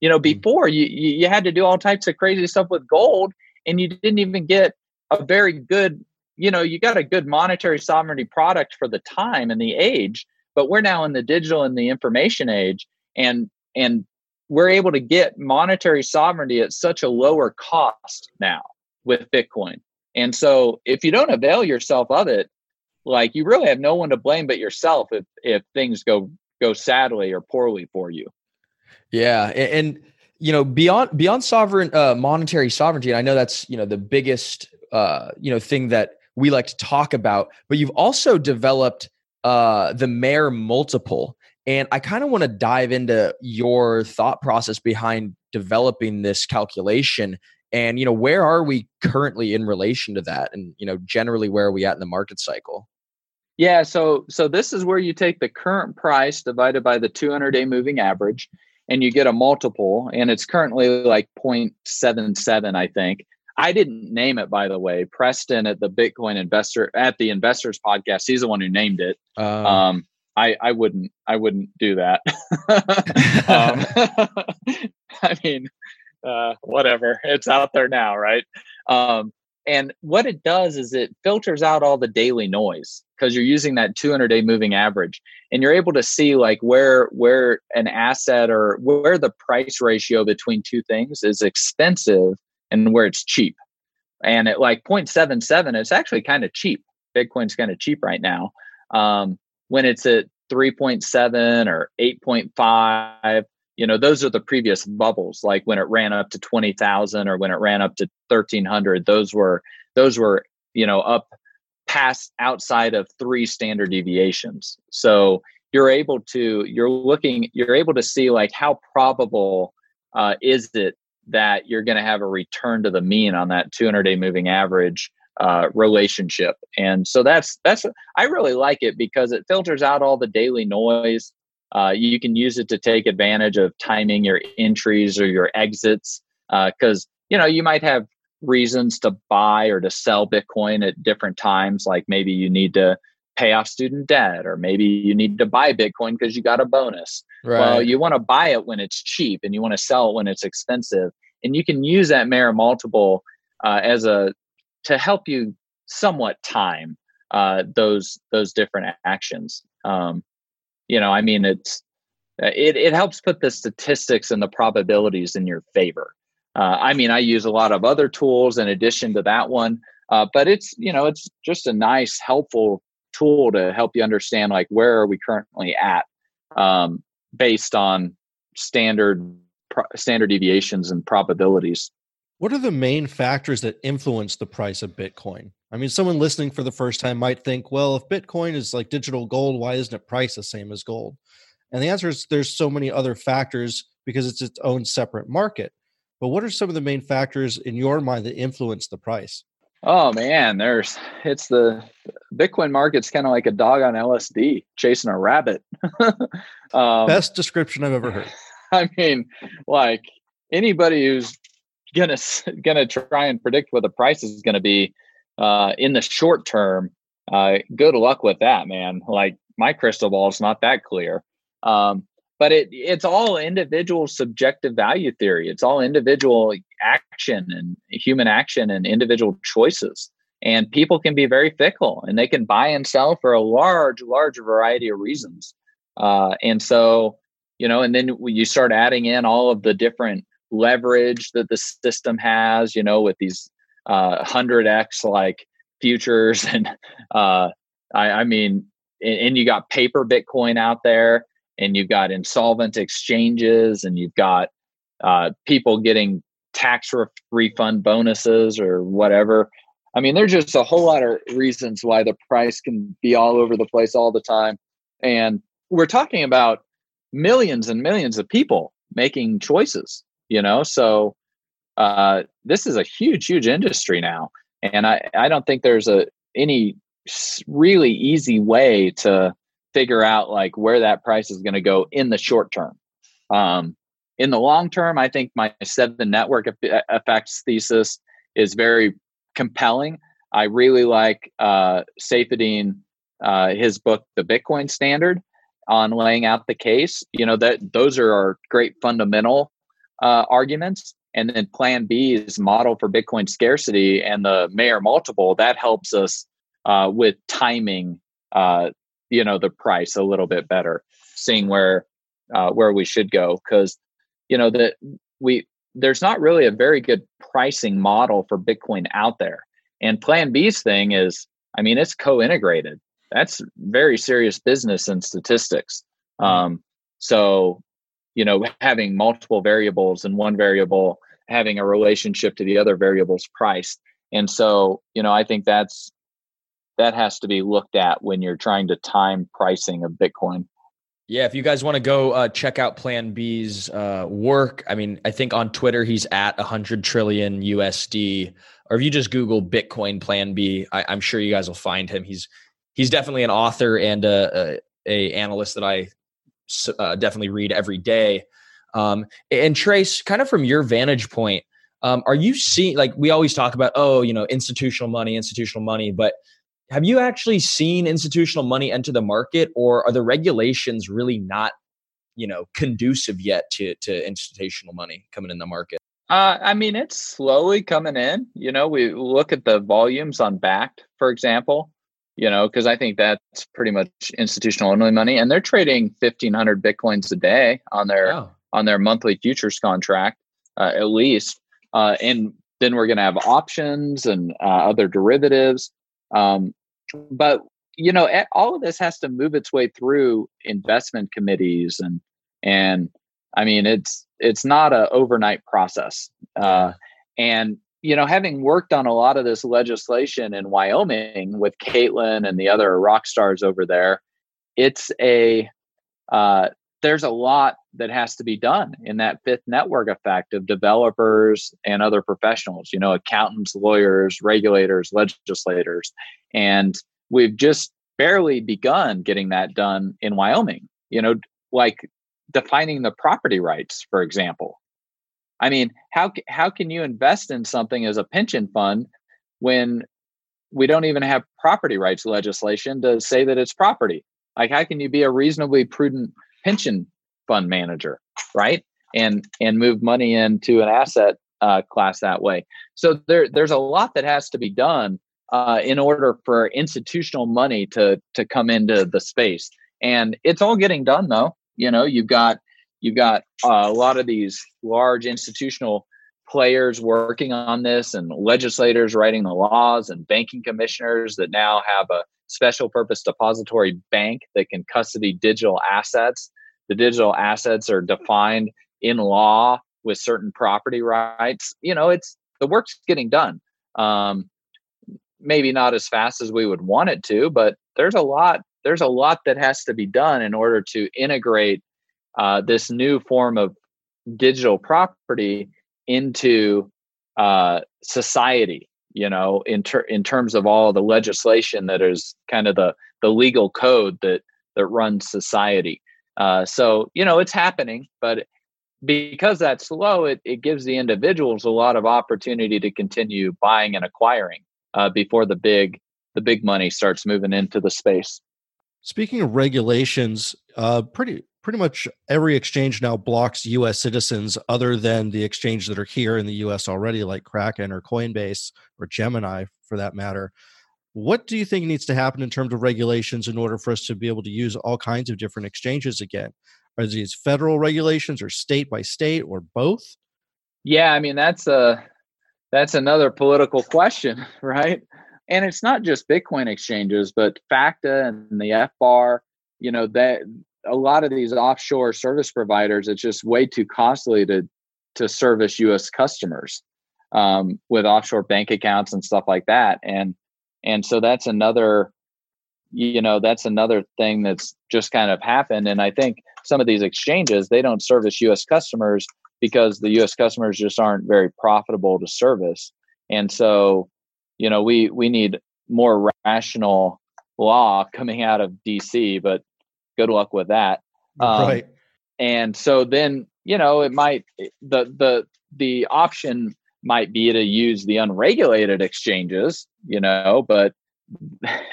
you know hmm. before you you, you had to do all types of crazy stuff with gold and you didn't even get a very good you know you got a good monetary sovereignty product for the time and the age but we're now in the digital and the information age and and we're able to get monetary sovereignty at such a lower cost now with bitcoin. And so if you don't avail yourself of it like you really have no one to blame but yourself if if things go go sadly or poorly for you Yeah, a- and, you know beyond beyond sovereign uh, monetary sovereignty, and I know that's you know the biggest uh, you know thing that we like to talk about. But you've also developed uh, the Mayer multiple, and I kind of want to dive into your thought process behind developing this calculation. And you know where are we currently in relation to that, and you know generally where are we at in the market cycle? Yeah, so so this is where you take the current price divided by the 200 day moving average and you get a multiple and it's currently like 0.77 I think. I didn't name it by the way. Preston at the Bitcoin investor at the investors podcast, he's the one who named it. Uh, Um I I wouldn't I wouldn't do that. [laughs] um, [laughs] I mean uh whatever. It's out there now, right? Um and what it does is it filters out all the daily noise because you're using that 200 day moving average and you're able to see like where where an asset or where the price ratio between two things is expensive and where it's cheap. And at like 0.77 it's actually kind of cheap. Bitcoin's kind of cheap right now. Um, when it's at 3.7 or 8.5 you know those are the previous bubbles like when it ran up to 20,000 or when it ran up to 1300 those were those were you know up past outside of three standard deviations. So you're able to you're looking you're able to see like how probable uh, is it that you're going to have a return to the mean on that 200 day moving average uh, relationship? And so that's that's i really like it because it filters out all the daily noise uh, you can use it to take advantage of timing your entries or your exits because you know you might have reasons to buy or to sell bitcoin at different times like maybe you need to pay off student debt or maybe you need to buy bitcoin because you got a bonus right. well you want to buy it when it's cheap and you want to sell it when it's expensive and you can use that Mayer multiple uh, as a to help you somewhat time uh, those those different actions um, you know i mean it's it, it helps put the statistics and the probabilities in your favor uh, i mean i use a lot of other tools in addition to that one uh, but it's you know it's just a nice helpful tool to help you understand like where are we currently at um, based on standard pro- standard deviations and probabilities What are the main factors that influence the price of Bitcoin? I mean, someone listening for the first time might think, well, if Bitcoin is like digital gold, why isn't it priced the same as gold? And the answer is there's so many other factors because it's its own separate market. But what are some of the main factors in your mind that influence the price? Oh man, there's it's the Bitcoin market's kind of like a dog on LSD chasing a rabbit. [laughs] um, Best description I've ever heard. [laughs] I mean, like anybody who's gonna gonna try and predict what the price is gonna be uh, in the short term, uh, good luck with that, man. Like my crystal ball is not that clear. Um, but it it's all individual subjective value theory. It's all individual action and human action and individual choices. And people can be very fickle and they can buy and sell for a large, large variety of reasons. Uh, and so, you know, and then you start adding in all of the different leverage that the system has, you know, with these uh, 100x like futures. [laughs] And uh, I, I mean, and, and you got paper Bitcoin out there and you've got insolvent exchanges and you've got uh, people getting tax re- refund bonuses or whatever. I mean, there's just a whole lot of reasons why the price can be all over the place all the time. And we're talking about millions and millions of people making choices, you know? So uh, this is a huge, huge industry now. And I, I don't think there's a any really easy way to figure out like where that price is going to go in the short term. Um, in the long term, I think my seven network effects thesis is very compelling. I really like uh, uh, his book, The Bitcoin Standard, on laying out the case. You know that those are our great fundamental uh, arguments, and then Plan B is model for Bitcoin scarcity and the Mayer multiple. That helps us uh, with timing uh, you know the price a little bit better seeing where uh, where we should go. Because you know that we there's not really a very good pricing model for bitcoin out there. And plan b's thing is i mean it's co-integrated. That's very serious business and statistics. Um, so you know having multiple variables and one variable having a relationship to the other variable's price and so you know i think that's that has to be looked at when you're trying to time pricing of Bitcoin. Yeah, if you guys want to go uh, check out Plan B's uh, work, I mean, I think on Twitter he's at 100 trillion USD, or if you just Google Bitcoin Plan B, I, I'm sure you guys will find him. He's he's definitely an author and a, a, a analyst that I uh, definitely read every day. Um, and Trace, kind of from your vantage point, um, are you seeing like we always talk about? Oh, you know, institutional money, institutional money, but have you actually seen institutional money enter the market, or are the regulations really not, you know, conducive yet to to institutional money coming in the market? Uh, I mean, it's slowly coming in. You know, we look at the volumes on Bakkt, for example. You know, because I think that's pretty much institutional only money, and they're trading fifteen hundred bitcoins a day on their wow. On their monthly futures contract, uh, at least. Uh, and then we're going to have options and uh, other derivatives. Um, but you know, all of this has to move its way through investment committees and and I mean, it's it's not a overnight process. Uh, and you know, having worked on a lot of this legislation in Wyoming with Caitlin and the other rock stars over there, it's a uh, there's a lot that has to be done in that fifth network effect of developers and other professionals. You know, accountants, lawyers, regulators, legislators, and we've just barely begun getting that done in Wyoming. You know, like defining the property rights, for example. I mean, how how can you invest in something as a pension fund when we don't even have property rights legislation to say that it's property? Like, how can you be a reasonably prudent pension fund manager, right? And and move money into an asset uh, class that way. So there there's a lot that has to be done uh, in order for institutional money to to come into the space, and it's all getting done though. You know, you've got you've got uh, a lot of these large institutional players working on this and legislators writing the laws and banking commissioners that now have a special purpose depository bank that can custody digital assets the digital assets are defined in law with certain property rights you know it's the work's getting done. Um, maybe not as fast as we would want it to but there's a lot there's a lot that has to be done in order to integrate uh, this new form of digital property into uh, society you know in ter- in terms of all the legislation that is kind of the the legal code that that runs society uh, so you know it's happening but because that's slow it, it gives the individuals a lot of opportunity to continue buying and acquiring uh, before the big the big money starts moving into the space speaking of regulations uh, pretty pretty much every exchange now blocks US citizens other than the exchange that are here in the US already, like Kraken or Coinbase or Gemini for that matter. What do you think needs to happen in terms of regulations in order for us to be able to use all kinds of different exchanges again? Are these federal regulations or state by state or both? Yeah, I mean that's a that's another political question, [laughs] right? And it's not just Bitcoin exchanges, but FATCA and the FBAR, you know, that a lot of these offshore service providers, it's just way too costly to to service U.S. customers um, with offshore bank accounts and stuff like that. And and so that's another, you know, that's another thing that's just kind of happened. And I think some of these exchanges they don't service U.S. customers because the U.S. customers just aren't very profitable to service. And so, you know, we we need more rational law [laughs] coming out of DC, but good luck with that. Um, right. And so then, you know, it might the the the option might be to use the unregulated exchanges, you know, but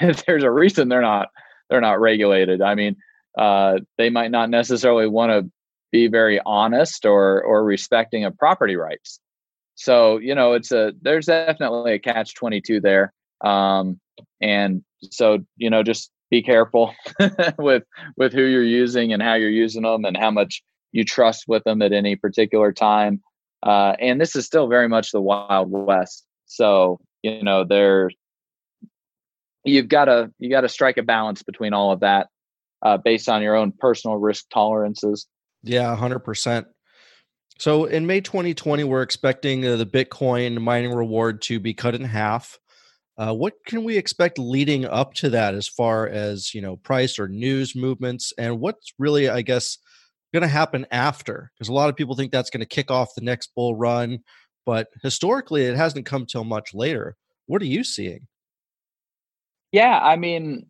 [laughs] there's a reason they're not they're not regulated. I mean, uh, they might not necessarily want to be very honest or or respecting of property rights. So you know, it's a there's definitely a catch twenty two there. Um, and so you know, just be careful [laughs] with with who you're using and how you're using them and how much you trust with them at any particular time. Uh, and this is still very much the wild west. So you know, there you've got to you got to strike a balance between all of that uh, based on your own personal risk tolerances. Yeah, hundred percent. So in May 2020, we're expecting uh, the Bitcoin mining reward to be cut in half. Uh, what can we expect leading up to that as far as you know price or news movements and what's really i guess going to happen after because a lot of people think that's going to kick off the next bull run but historically it hasn't come till much later what are you seeing yeah i mean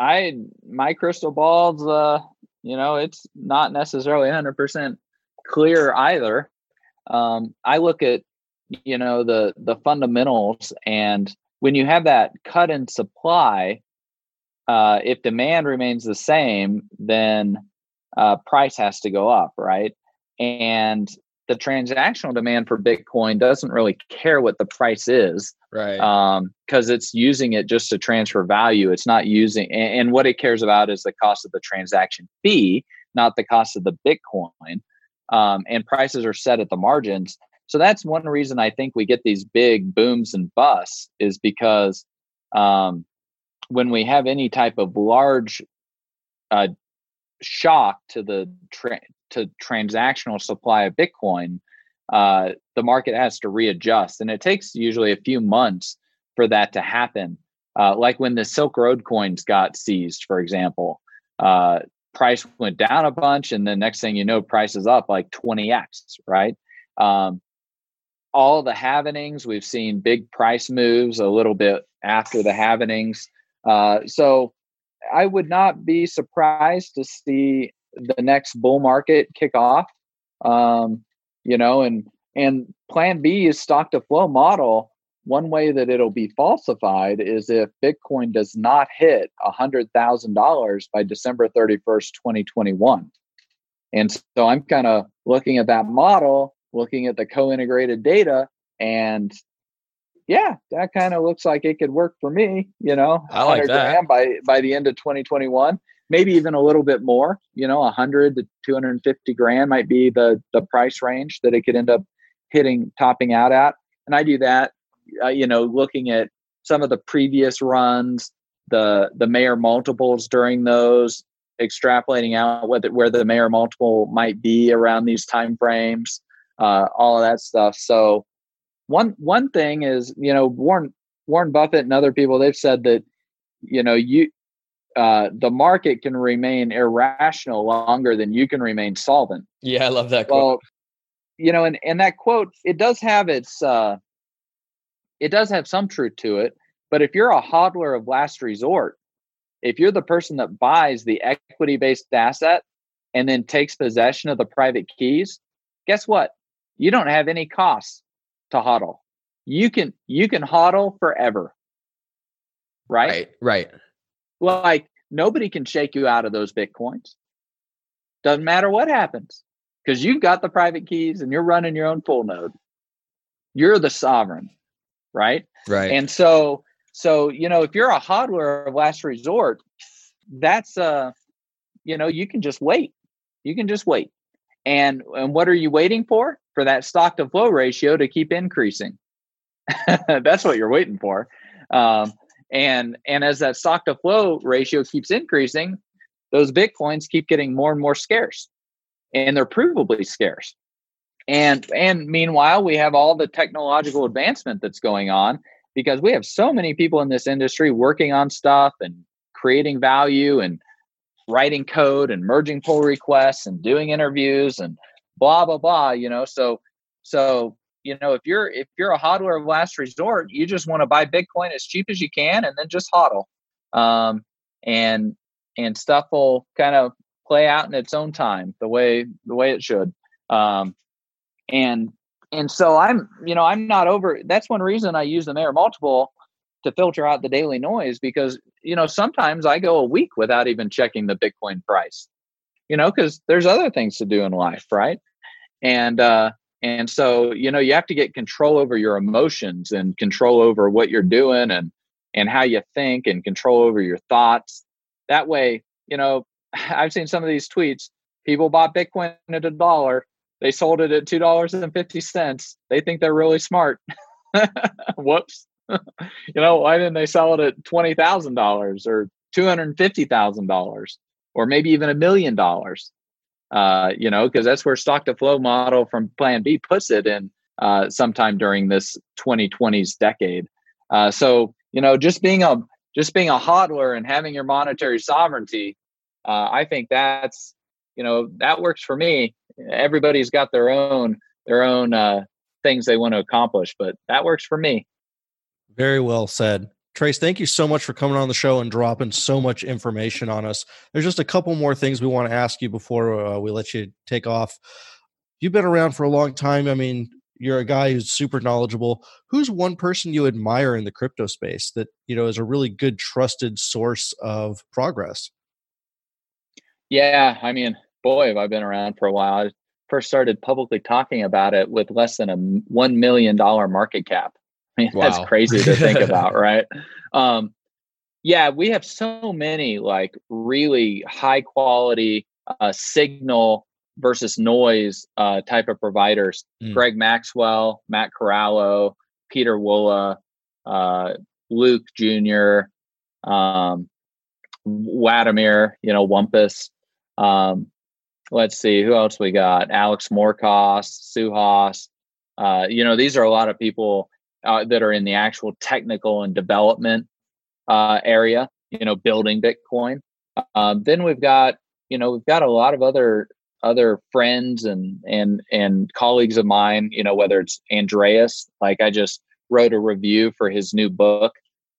I my crystal ball's uh you know it's not necessarily 100% clear either. Um, I look at you know the the fundamentals and when you have that cut in supply, uh, if demand remains the same, then uh, price has to go up, right? And the transactional demand for Bitcoin doesn't really care what the price is, right? Because um, it's using it just to transfer value. It's not using, and, and, what it cares about is the cost of the transaction fee, not the cost of the Bitcoin. Um, and prices are set at the margins. So that's one reason I think we get these big booms and busts is because um, when we have any type of large uh, shock to the tra- to transactional supply of Bitcoin, uh, the market has to readjust, and it takes usually a few months for that to happen. Uh, like when the Silk Road coins got seized, for example, uh, price went down a bunch, and the next thing you know, price is up like 20x, right? Um, all the halvenings, we've seen big price moves a little bit after the halvenings. Uh, so I would not be surprised to see the next bull market kick off. Um, you know, and and Plan B is stock to flow model. One way that it'll be falsified is if Bitcoin does not hit a hundred thousand dollars by December thirty first, twenty twenty one. And so I'm kind of looking at that model, looking at the co-integrated data, and yeah, that kind of looks like it could work for me. You know, I like that. by by the end of 2021, maybe even a little bit more. You know, 100 to 250 grand might be the the price range that it could end up hitting, topping out at. And I do that. Uh, you know, looking at some of the previous runs, the the Mayer multiples during those, extrapolating out what the, where the Mayer multiple might be around these time frames, uh, all of that stuff. So one one thing is you know warren warren buffett and other people they've said that you know you uh, the market can remain irrational longer than you can remain solvent. Yeah i love that quote. Well, you know and, and that quote it does have its uh it does have some truth to it but if you're a hodler of last resort if you're the person that buys the equity based asset and then takes possession of the private keys guess what? You don't have any costs to hodl. You can you can hodl forever. Right? Right. Right. Like nobody can shake you out of those bitcoins. Doesn't matter what happens because you've got the private keys and you're running your own full node. You're the sovereign, right? Right. And so so you know if you're a hodler of last resort, that's uh you know you can just wait. You can just wait. And and what are you waiting for? For that stock to flow ratio to keep increasing. [laughs] That's what you're waiting for. Um, and and as that stock to flow ratio keeps increasing, those bitcoins keep getting more and more scarce, and they're provably scarce. And and meanwhile, we have all the technological advancement that's going on because we have so many people in this industry working on stuff and creating value and writing code and merging pull requests and doing interviews and blah blah blah you know? So so you know if you're if you're a hodler of last resort you just want to buy bitcoin as cheap as you can and then just hodl. Um, and and stuff will kind of play out in its own time the way the way it should. Um, and and so i'm you know i'm not over that's one reason i use the Mayer multiple to filter out the daily noise because you know sometimes i go a week without even checking the bitcoin price you know because there's other things to do in life right? And uh and so you know you have to get control over your emotions and control over what you're doing and and how you think and control over your thoughts. That way you know [laughs] i've seen some of these tweets people bought bitcoin at a dollar they sold it at two dollars and fifty cents they think they're really smart. [laughs] Whoops you know, why didn't they sell it at twenty thousand dollars or two hundred fifty thousand dollars or maybe even a million dollars? Uh, you know, because that's where stock to flow model from Plan B puts it in uh, sometime during this 2020s decade. Uh, so you know, just being a just being a hodler and having your monetary sovereignty, uh, I think that's you know that works for me. Everybody's got their own their own uh, things they want to accomplish, but that works for me. Very well said. Trace, thank you so much for coming on the show and dropping so much information on us. There's just a couple more things we want to ask you before uh, we let you take off. You've been around for a long time. I mean, you're a guy who's super knowledgeable. Who's one person you admire in the crypto space that, you know, is a really good trusted source of progress? Yeah, I mean, boy, have I been around for a while. I first started publicly talking about it with less than a $1 million market cap. [laughs] I mean, wow. that's crazy to think [laughs] about, right? Um, yeah, we have so many like really high quality uh, signal versus noise uh, type of providers. Mm. Greg Maxwell, Matt Corallo, Pieter Wuille, uh, Luke Jr., um, Wladimir, you know, Wumpus. Um, let's see, who else we got? Alex Morcos, Suhas. Uh, you know, these are a lot of people uh, that are in the actual technical and development uh, area, you know, building Bitcoin. Um, then we've got, you know, we've got a lot of other other friends and and and colleagues of mine. You know, whether it's Andreas, like I just wrote a review for his new book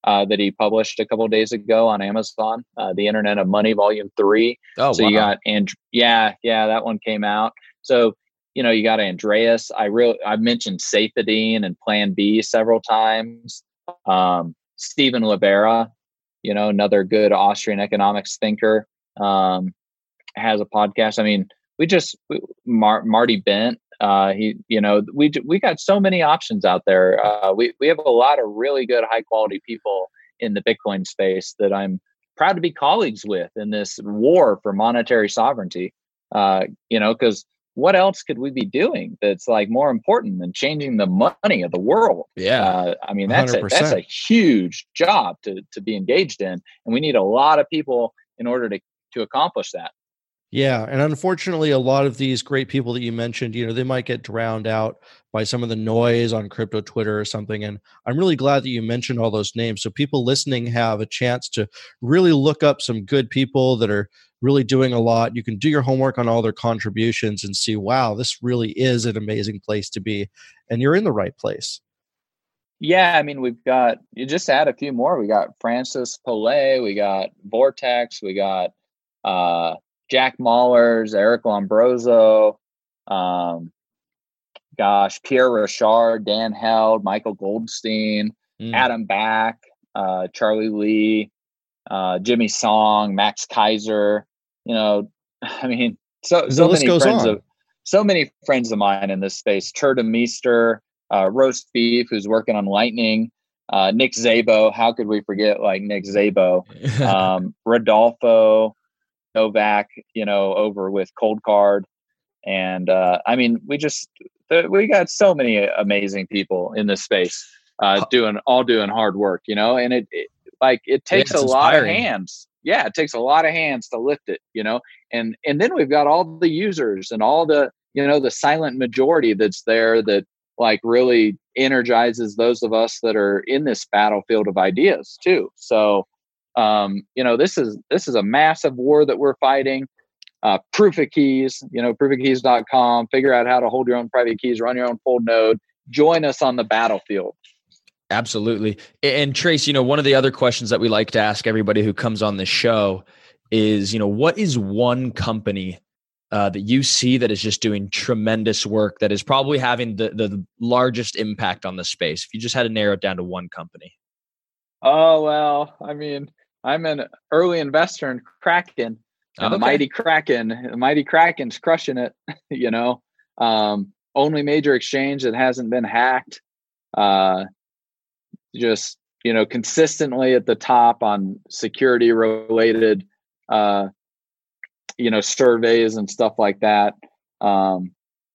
uh, that he published a couple days ago on Amazon, uh, The Internet of Money, Volume Three. Oh, so wow. you got and yeah, yeah, that one came out. So you know, you got Andreas. I real I mentioned Saifedean and Plan B several times. Um, Stephen Livera, you know, another good Austrian economics thinker, um, has a podcast. I mean, we just Mar- Marty Bent. Uh, he, you know, we we got so many options out there. Uh, we we have a lot of really good, high quality people in the Bitcoin space that I'm proud to be colleagues with in this war for monetary sovereignty. Uh, you know, because what else could we be doing that's like more important than changing the money of the world? Yeah, uh, I mean that's a, that's a huge job to to be engaged in, and we need a lot of people in order to to accomplish that. Yeah, and unfortunately, a lot of these great people that you mentioned, you know, they might get drowned out by some of the noise on crypto Twitter or something. And I'm really glad that you mentioned all those names, so people listening have a chance to really look up some good people that are really doing a lot. You can do your homework on all their contributions and see, wow, this really is an amazing place to be. And you're in the right place. Yeah, I mean, we've got, you just add a few more. We got Francis Pouliot, we got Vortex, we got uh, Jack Mallers, Eric Lombrozo, um, gosh, Pierre Rochard, Dan Held, Michael Goldstein, mm. Adam Back, uh, Charlie Lee, uh, Jimmy Song, Max Keiser, you know, [sighs] I mean, so so many friends on. of so many friends of mine in this space. Tuur Demeester, uh, Roast Beef, who's working on Lightning. Uh, Nick Szabo. how could we forget like Nick Szabo, [laughs] Um, Rodolfo Novak, you know, over with Coldcard, and uh, I mean, we just we got so many amazing people in this space uh, doing all doing hard work, you know, and it, it like it takes yeah, a lot of hands yeah, it takes a lot of hands to lift it, you know. And and then we've got all the users and all the, you know, the silent majority that's there that like really energizes those of us that are in this battlefield of ideas too. So um, you know, this is this is a massive war that we're fighting. Uh, proof of keys, you know, proofofkeys.com, figure out how to hold your own private keys, run your own full node, join us on the battlefield. Absolutely. And Trace, you know, one of the other questions that we like to ask everybody who comes on the show is, you know, what is one company uh, that you see that is just doing tremendous work that is probably having the, the largest impact on the space? If you just had to narrow it down to one company. Oh, well, I mean, I'm an early investor in Kraken. Okay. the mighty Kraken, the mighty Kraken's crushing it, [laughs] you know. Um, only major exchange that hasn't been hacked. Uh, just you know consistently at the top on security related uh you know surveys and stuff like that. Um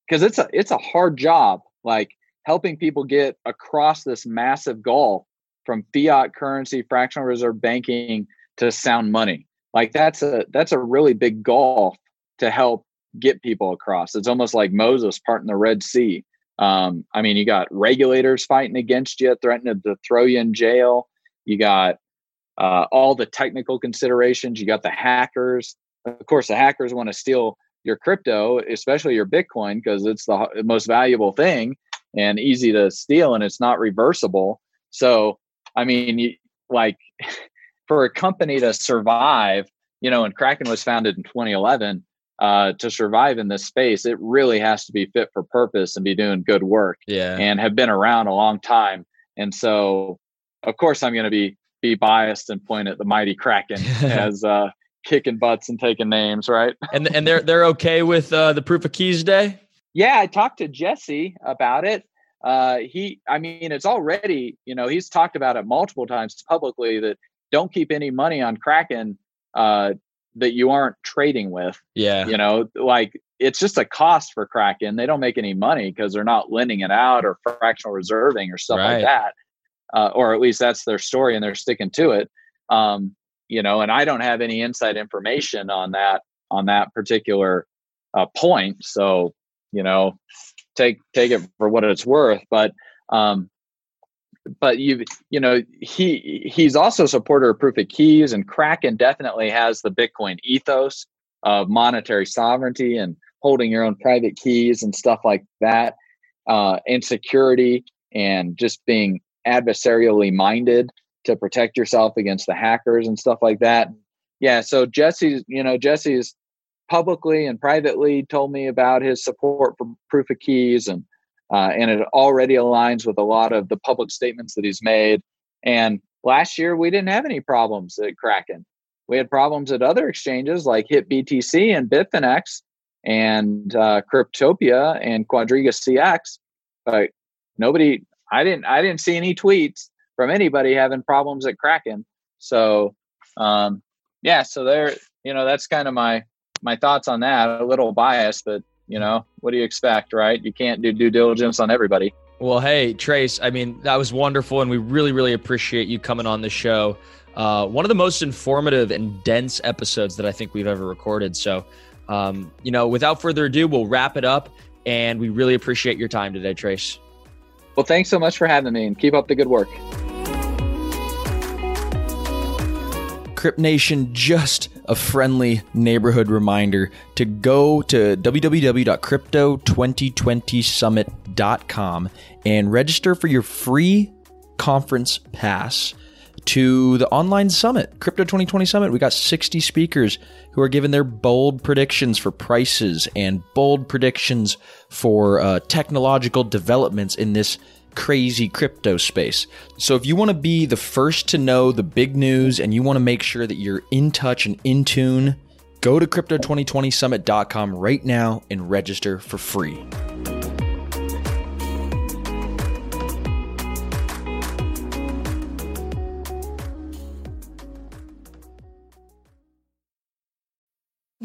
because it's a it's a hard job like helping people get across this massive gulf from fiat currency fractional reserve banking to sound money. Like that's a that's a really big gulf to help get people across. It's almost like moses parting the red sea um, I mean, you got regulators fighting against you, threatening to throw you in jail. You got uh, all the technical considerations. You got the hackers. Of course, the hackers want to steal your crypto, especially your Bitcoin, because it's the most valuable thing and easy to steal, and it's not reversible. So, I mean, you, like [laughs] for a company to survive, you know, and Kraken was founded in 2011, uh, to survive in this space, it really has to be fit for purpose and be doing good work. Yeah. And have been around a long time. And so, of course, I'm going to be be biased and point at the mighty Kraken [laughs] as uh, kicking butts and taking names, right? and and they're they're okay with uh, the proof of keys day. Yeah, I talked to Jesse about it. Uh, he, I mean, it's already, you know, he's talked about it multiple times publicly that don't keep any money on Kraken uh, that you aren't trading with. Yeah. You know, like it's just a cost for Kraken. They don't make any money because they're not lending it out or fractional reserving or stuff Right. like that. Uh, or at least that's their story and they're sticking to it. Um, you know, and I don't have any inside information on that on that particular uh, point. So, you know, take take it for what it's worth. But um, but you you know he he's also a supporter of proof of keys and kraken definitely has the bitcoin ethos of monetary sovereignty and holding your own private keys and stuff like that uh, and security and just being adversarially minded to protect yourself against the hackers and stuff like that. Yeah so jesse's you know jesse's publicly and privately told me about his support for proof of keys and uh, and it already aligns with a lot of the public statements that he's made. And last year we didn't have any problems at Kraken. We had problems at other exchanges like HitBTC and Bitfinex and uh, Cryptopia and Quadriga CX, but nobody. I didn't. I didn't see any tweets from anybody having problems at Kraken. So, um, yeah. So there. You know, that's kind of my my thoughts on that. A little biased, but you know, what do you expect, right? You can't do due diligence on everybody. Well, hey, Trace, I mean, that was wonderful. And we really, really appreciate you coming on the show. Uh, one of the most informative and dense episodes that I think we've ever recorded. So, um, you know, without further ado, we'll wrap it up. And we really appreciate your time today, Trace. Well, thanks so much for having me and keep up the good work. Crypt Nation, just a friendly neighborhood reminder to go to www.crypto2020summit.com and register for your free conference pass to the online summit, Crypto 2020 Summit. We got 60 speakers who are giving their bold predictions for prices and bold predictions for uh, technological developments in this crazy crypto space. So if you want to be the first to know the big news and you want to make sure that you're in touch and in tune, go to crypto2020summit.com right now and register for free.